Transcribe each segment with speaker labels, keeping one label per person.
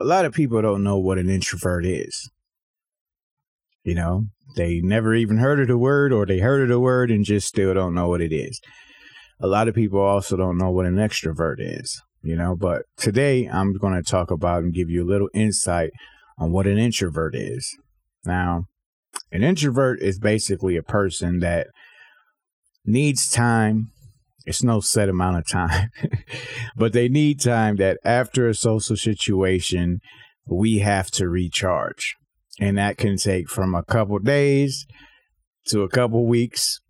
Speaker 1: a lot of people don't know what an introvert is. You know, they never even heard of the word or they heard of the word and just still don't know what it is. A lot of people also don't know what an extrovert is, you know, but today I'm going to talk about and give you a little insight on what an introvert is. Now, an introvert is basically a person that needs time. It's no set amount of time, but they need time that after a social situation, we have to recharge and that can take from a couple days to a couple weeks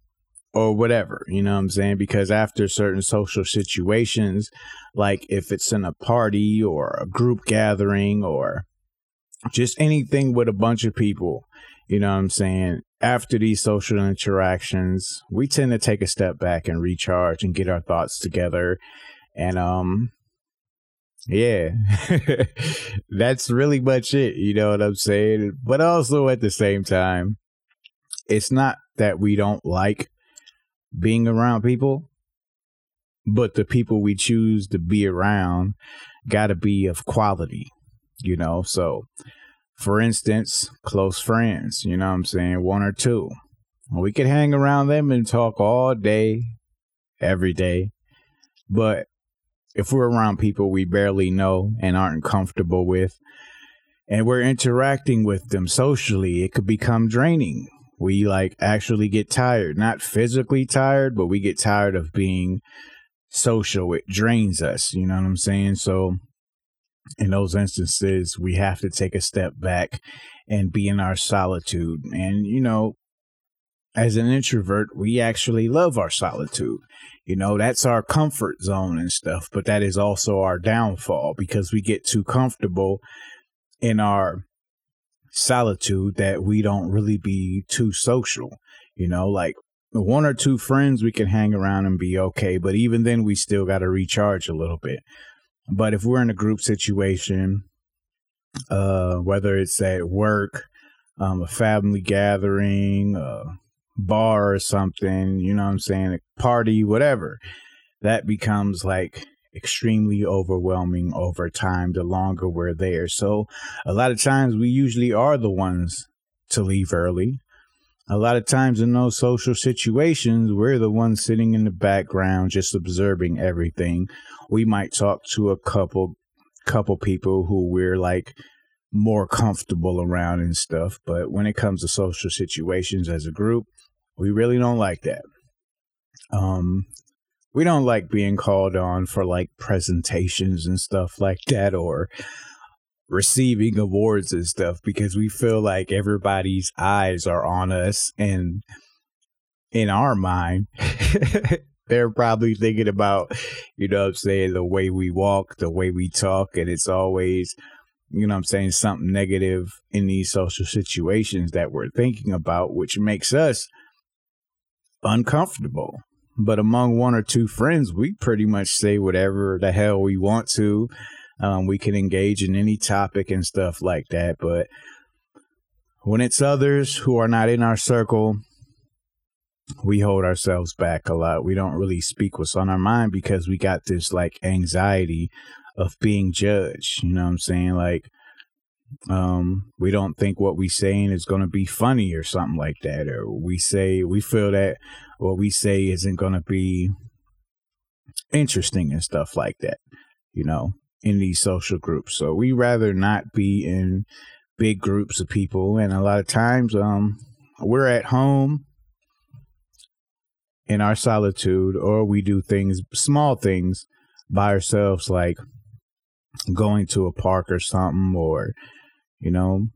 Speaker 1: or whatever, you know what I'm saying? Because after certain social situations, like if it's in a party or a group gathering or just anything with a bunch of people, you know what I'm saying? After these social interactions, we tend to take a step back and recharge and get our thoughts together. And um yeah, that's really much it. You know what I'm saying? But also at the same time, it's not that we don't like being around people, but the people we choose to be around got to be of quality, you know? So, for instance, close friends, you know what I'm saying? One or two. We could hang around them and talk all day, every day. But if we're around people we barely know and aren't comfortable with, and we're interacting with them socially, it could become draining. We like actually get tired, not physically tired, but we get tired of being social. It drains us, you know what I'm saying? So, in those instances, we have to take a step back and be in our solitude. And, you know, as an introvert, we actually love our solitude. You know, that's our comfort zone and stuff, but that is also our downfall because we get too comfortable in our solitude that we don't really be too social. You know, like one or two friends we can hang around and be okay, but even then we still got to recharge a little bit. But if we're in a group situation, uh, whether it's at work, um, a family gathering, uh, bar or something, you know what I'm saying, a party, whatever, that becomes like extremely overwhelming over time the longer we're there. So a lot of times we usually are the ones to leave early. A lot of times in those social situations, we're the ones sitting in the background just observing everything. We might talk to a couple couple people who we're like more comfortable around and stuff, but when it comes to social situations as a group, we really don't like that. Um, we don't like being called on for like presentations and stuff like that or receiving awards and stuff because we feel like everybody's eyes are on us and in our mind they're probably thinking about you know i'm saying the way we walk the way we talk and it's always you know i'm saying something negative in these social situations that we're thinking about which makes us uncomfortable. But among one or two friends, we pretty much say whatever the hell we want to. Um, we can engage in any topic and stuff like that. But when it's others who are not in our circle, we hold ourselves back a lot. We don't really speak what's on our mind because we got this like anxiety of being judged. You know what I'm saying? Like, um, we don't think what we saying is going to be funny or something like that, or we say we feel that what we say isn't going to be interesting and stuff like that. You know, in these social groups, so we rather not be in big groups of people, and a lot of times, um, we're at home in our solitude, or we do things, small things, by ourselves, like going to a park or something, or you know,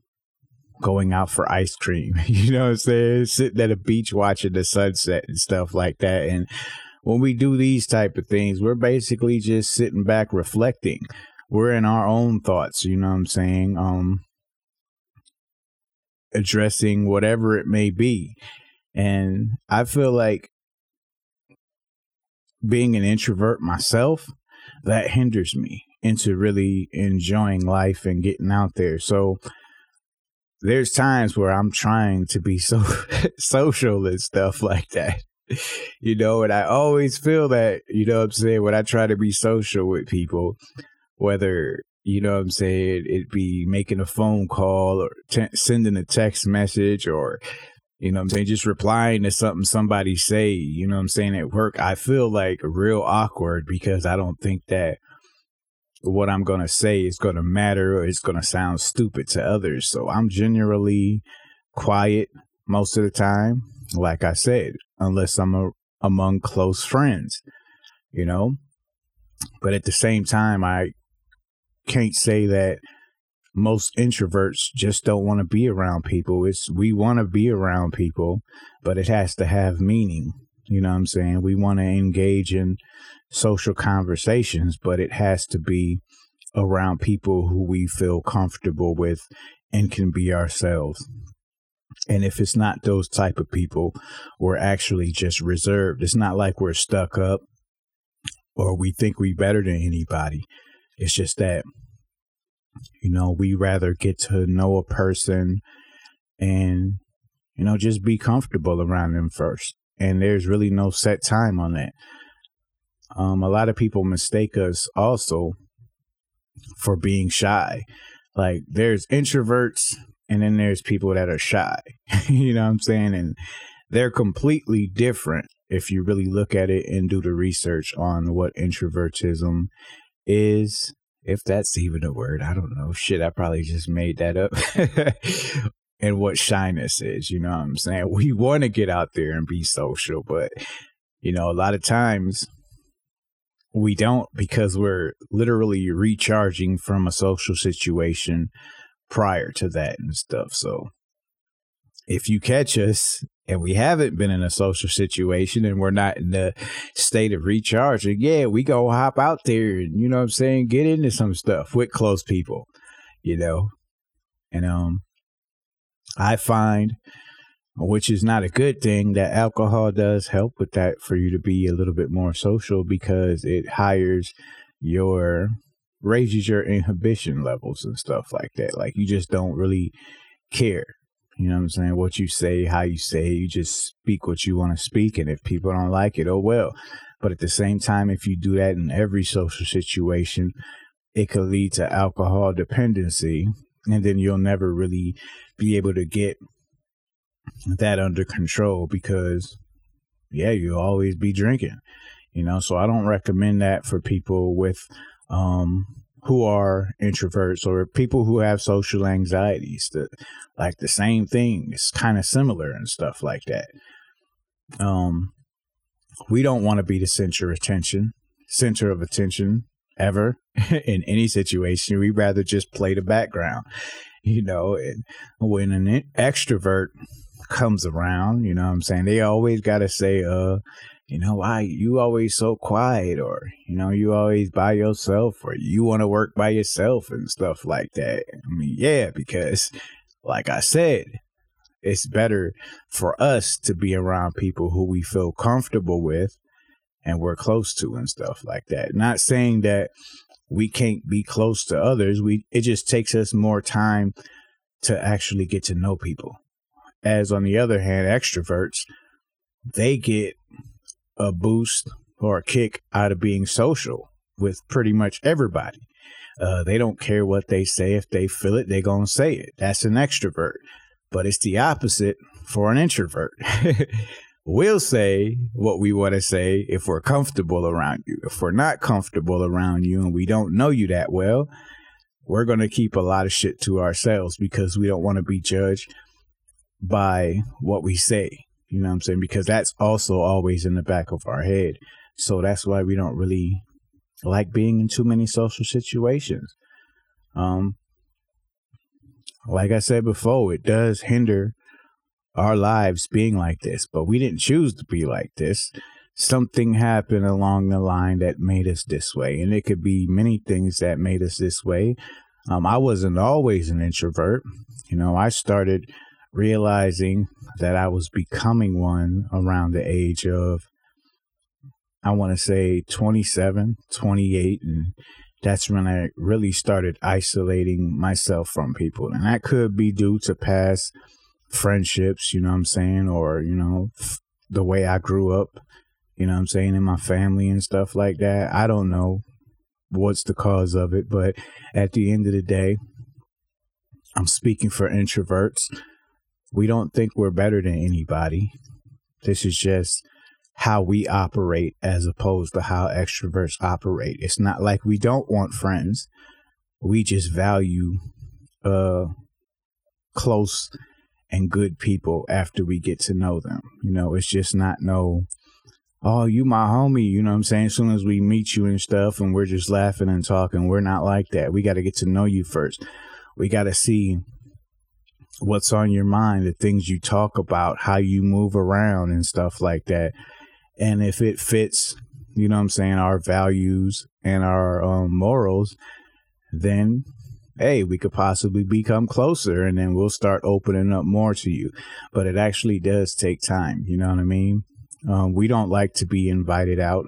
Speaker 1: going out for ice cream, you know what I'm saying? Sitting at a beach watching the sunset and stuff like that. And when we do these type of things, we're basically just sitting back reflecting. We're in our own thoughts, you know what I'm saying? Um addressing whatever it may be. And I feel like being an introvert myself, that hinders me into really enjoying life and getting out there. So there's times where I'm trying to be so social and stuff like that. You know, and I always feel that, you know what I'm saying, when I try to be social with people, whether You know what I'm saying? It'd be making a phone call or sending a text message or, you know what I'm saying, just replying to something somebody say, you know what I'm saying, at work. I feel like real awkward because I don't think that what I'm going to say is going to matter or it's going to sound stupid to others. So I'm generally quiet most of the time, like I said, unless I'm a, among close friends, you know? But at the same time, I can't say that most introverts just don't want to be around people. It's we want to be around people, but it has to have meaning. You know what I'm saying? We want to engage in social conversations, but it has to be around people who we feel comfortable with and can be ourselves. And if it's not those type of people, we're actually just reserved. It's not like we're stuck up or we think we're better than anybody. It's just that, you know, we rather get to know a person and, you know, just be comfortable around them first. And there's really no set time on that. Um, a lot of people mistake us also for being shy. Like there's introverts and then there's people that are shy. you know what I'm saying? And they're completely different if you really look at it and do the research on what introvertism is. If that's even a word, I don't know. Shit, I probably just made that up. and what shyness is, you know what I'm saying? We want to get out there and be social, but you know, a lot of times we don't because we're literally recharging from a social situation prior to that and stuff. So if you catch us and we haven't been in a social situation and we're not in the state of recharging, yeah, we go hop out there and you know what I'm saying, get into some stuff with close people, you know. And um I find which is not a good thing that alcohol does help with that for you to be a little bit more social because it hires your raises your inhibition levels and stuff like that. Like you just don't really care. You know what i'm saying? What you say how you say you just speak what you want to speak and if people don't like it oh well. But at the same time if you do that in every social situation it could lead to alcohol dependency and then you'll never really be able to get that under control because yeah, you'll always be drinking. You know, so I don't recommend that for people with um who are introverts or people who have social anxieties. that like the same thing. It's kind of similar and stuff like that. Um, we don't want to be the center of attention, center of attention ever in any situation. We rather just play the background, you know. And when an extrovert comes around, you know what I'm saying? They always got to say, uh, you know, why you always so quiet or, you know, you always by yourself or you want to work by yourself and stuff like that. I mean, yeah, because like I said, it's better for us to be around people who we feel comfortable with and we're close to and stuff like that. Not saying that we can't be close to others. We it just takes us more time to actually get to know people. As on the other hand, extroverts, they get a boost or a kick out of being social with pretty much everybody. Uh, they don't care what they say. If they feel it, they're going to say it. That's an extrovert. But it's the opposite for an introvert. we'll say what we want to say if we're comfortable around you. If we're not comfortable around you and we don't know you that well, we're going to keep a lot of shit to ourselves because we don't want to be judged by what we say. You know what I'm saying? Because that's also always in the back of our head. So that's why we don't really like being in too many social situations. Um, like I said before, it does hinder our lives being like this, but we didn't choose to be like this. Something happened along the line that made us this way, and it could be many things that made us this way. Um, I wasn't always an introvert. You know, I started realizing that I was becoming one around the age of, I want to say 27, 28. And that's when I really started isolating myself from people. And that could be due to past friendships, you know what I'm saying? Or, you know, the way I grew up, you know what I'm saying, in my family and stuff like that. I don't know. what's the cause of it. But at the end of the day, I'm speaking for introverts. We don't think we're better than anybody. This is just how we operate as opposed to how extroverts operate. It's not like we don't want friends. We just value uh close and good people after we get to know them. You know, it's just not no oh, you my homie, you know what I'm saying? As soon as we meet you and stuff and we're just laughing and talking, we're not like that. We got to get to know you first. We got to see what's on your mind, the things you talk about, how you move around and stuff like that. And if it fits, you know what I'm saying, our values and our um, morals, then hey, we could possibly become closer and then we'll start opening up more to you. But it actually does take time. You know what I mean? Um, we don't like to be invited out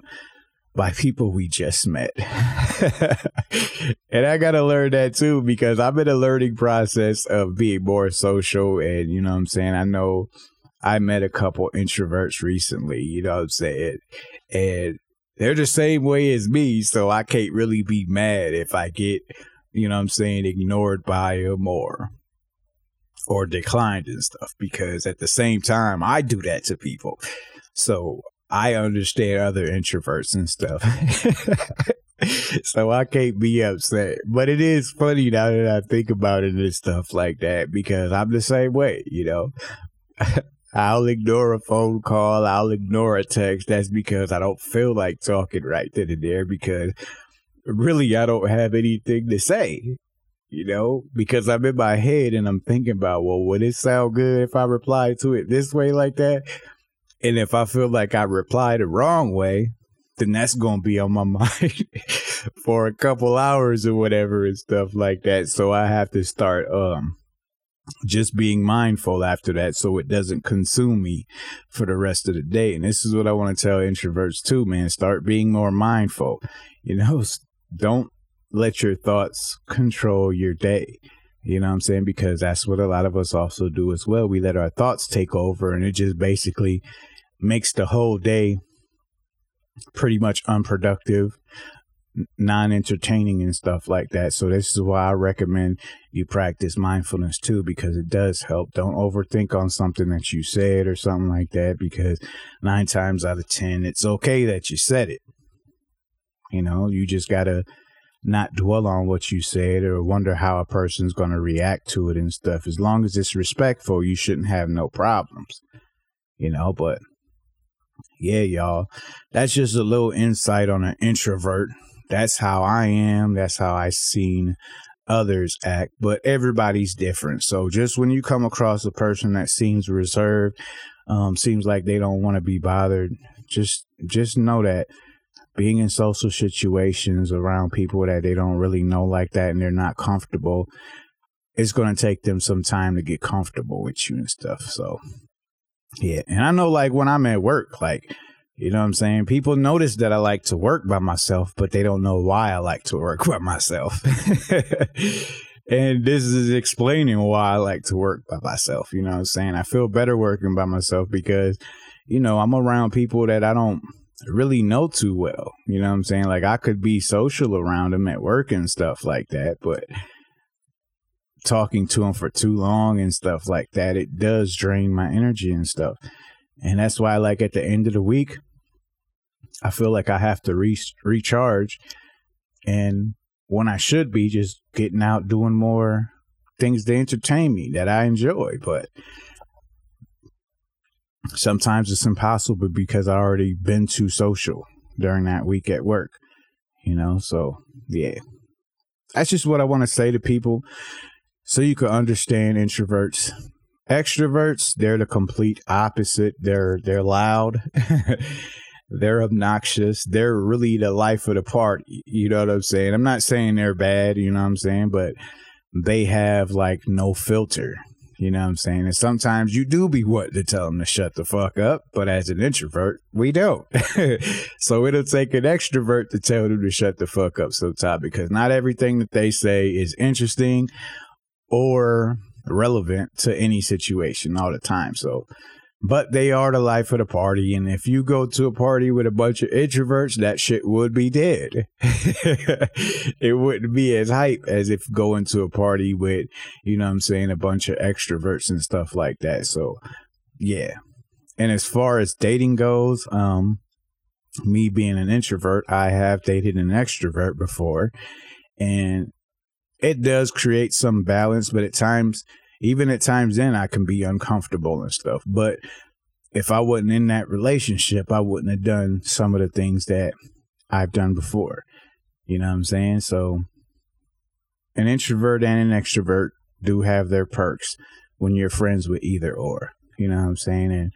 Speaker 1: by people we just met. and I got to learn that too because I'm in a learning process of being more social. And, you know what I'm saying? I know I met a couple introverts recently, you know what I'm saying? And they're the same way as me. So I can't really be mad if I get, you know what I'm saying, ignored by them or or declined and stuff because at the same time I do that to people. So I understand other introverts and stuff. so I can't be upset. But it is funny now that I think about it and stuff like that because I'm the same way, you know. I'll ignore a phone call, I'll ignore a text. That's because I don't feel like talking right then and there because really I don't have anything to say. You know, because I'm in my head and I'm thinking about, well, would it sound good if I reply to it this way like that? And if I feel like I reply the wrong way, then that's to be on my mind for a couple hours or whatever and stuff like that. So I have to start um just being mindful after that so it doesn't consume me for the rest of the day. And this is what I want to tell introverts too, man. Start being more mindful. You know, don't let your thoughts control your day. You know what I'm saying? Because that's what a lot of us also do as well. We let our thoughts take over and it just basically makes the whole day pretty much unproductive, non entertaining, and stuff like that. So, this is why I recommend you practice mindfulness too, because it does help. Don't overthink on something that you said or something like that, because nine times out of 10, it's okay that you said it. You know, you just got to not dwell on what you said or wonder how a person's going to react to it and stuff. As long as it's respectful, you shouldn't have no problems, you know. But yeah, y'all, that's just a little insight on an introvert. That's how I am. That's how I seen others act, but everybody's different. So just when you come across a person that seems reserved, um, seems like they don't want to be bothered, just just know that being in social situations around people that they don't really know like that and they're not comfortable, it's going to take them some time to get comfortable with you and stuff. So, yeah. And I know, like, when I'm at work, like, you know what I'm saying? People notice that I like to work by myself, but they don't know why I like to work by myself. and this is explaining why I like to work by myself. You know what I'm saying? I feel better working by myself because, you know, I'm around people that I don't really know too well. You know what I'm saying? Like I could be social around them at work and stuff like that, but talking to them for too long and stuff like that, it does drain my energy and stuff. And that's why like at the end of the week, I feel like I have to re- recharge and when I should be just getting out doing more things to entertain me that I enjoy, but sometimes it's impossible because I already been too social during that week at work. You know, so yeah. That's just what I want to say to people so you can understand introverts. Extroverts, they're the complete opposite. They're they're loud. they're obnoxious. They're really the life of the party. You know what I'm saying? I'm not saying they're bad, you know what I'm saying, but they have like no filter. You know what I'm saying? And sometimes you do be wanting to tell them to shut the fuck up, but as an introvert, we don't. so it'll take an extrovert to tell them to shut the fuck up sometimes because not everything that they say is interesting or relevant to any situation all the time. So but they are the life of the party. And if you go to a party with a bunch of introverts, that shit would be dead. it wouldn't be as hype as if going to a party with, you know I'm saying, a bunch of extroverts and stuff like that. So, yeah. And as far as dating goes, um, me being an introvert, I have dated an extrovert before. And it does create some balance, but at times, even at times then I can be uncomfortable and stuff. But if I wasn't in that relationship, I wouldn't have done some of the things that I've done before. You know what I'm saying? So an introvert and an extrovert do have their perks when you're friends with either or. You know what I'm saying? And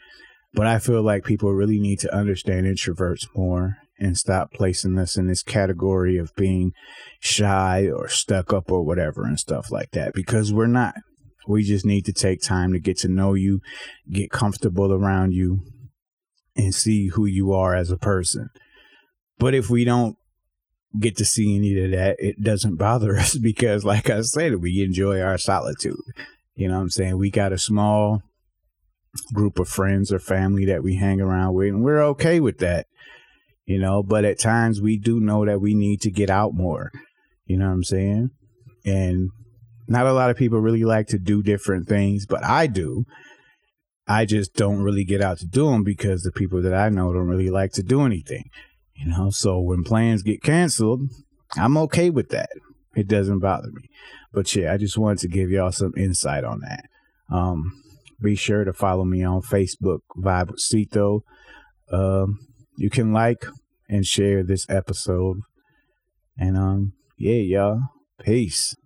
Speaker 1: but I feel like people really need to understand introverts more and stop placing us in this category of being shy or stuck up or whatever and stuff like that because we're not. We just need to take time to get to know you, get comfortable around you, and see who you are as a person. But if we don't get to see any of that, it doesn't bother us because, like I said, we enjoy our solitude. You know what I'm saying? We got a small group of friends or family that we hang around with, and we're okay with that. You know, but at times we do know that we need to get out more. You know what I'm saying? And not a lot of people really like to do different things, but I do. I just don't really get out to do them because the people that I know don't really like to do anything. You know, so when plans get canceled, I'm okay with that. It doesn't bother me. But yeah, I just wanted to give y'all some insight on that. Um, be sure to follow me on Facebook, Vibe with Cito. Um, you can like and share this episode. And um, yeah, y'all. Peace.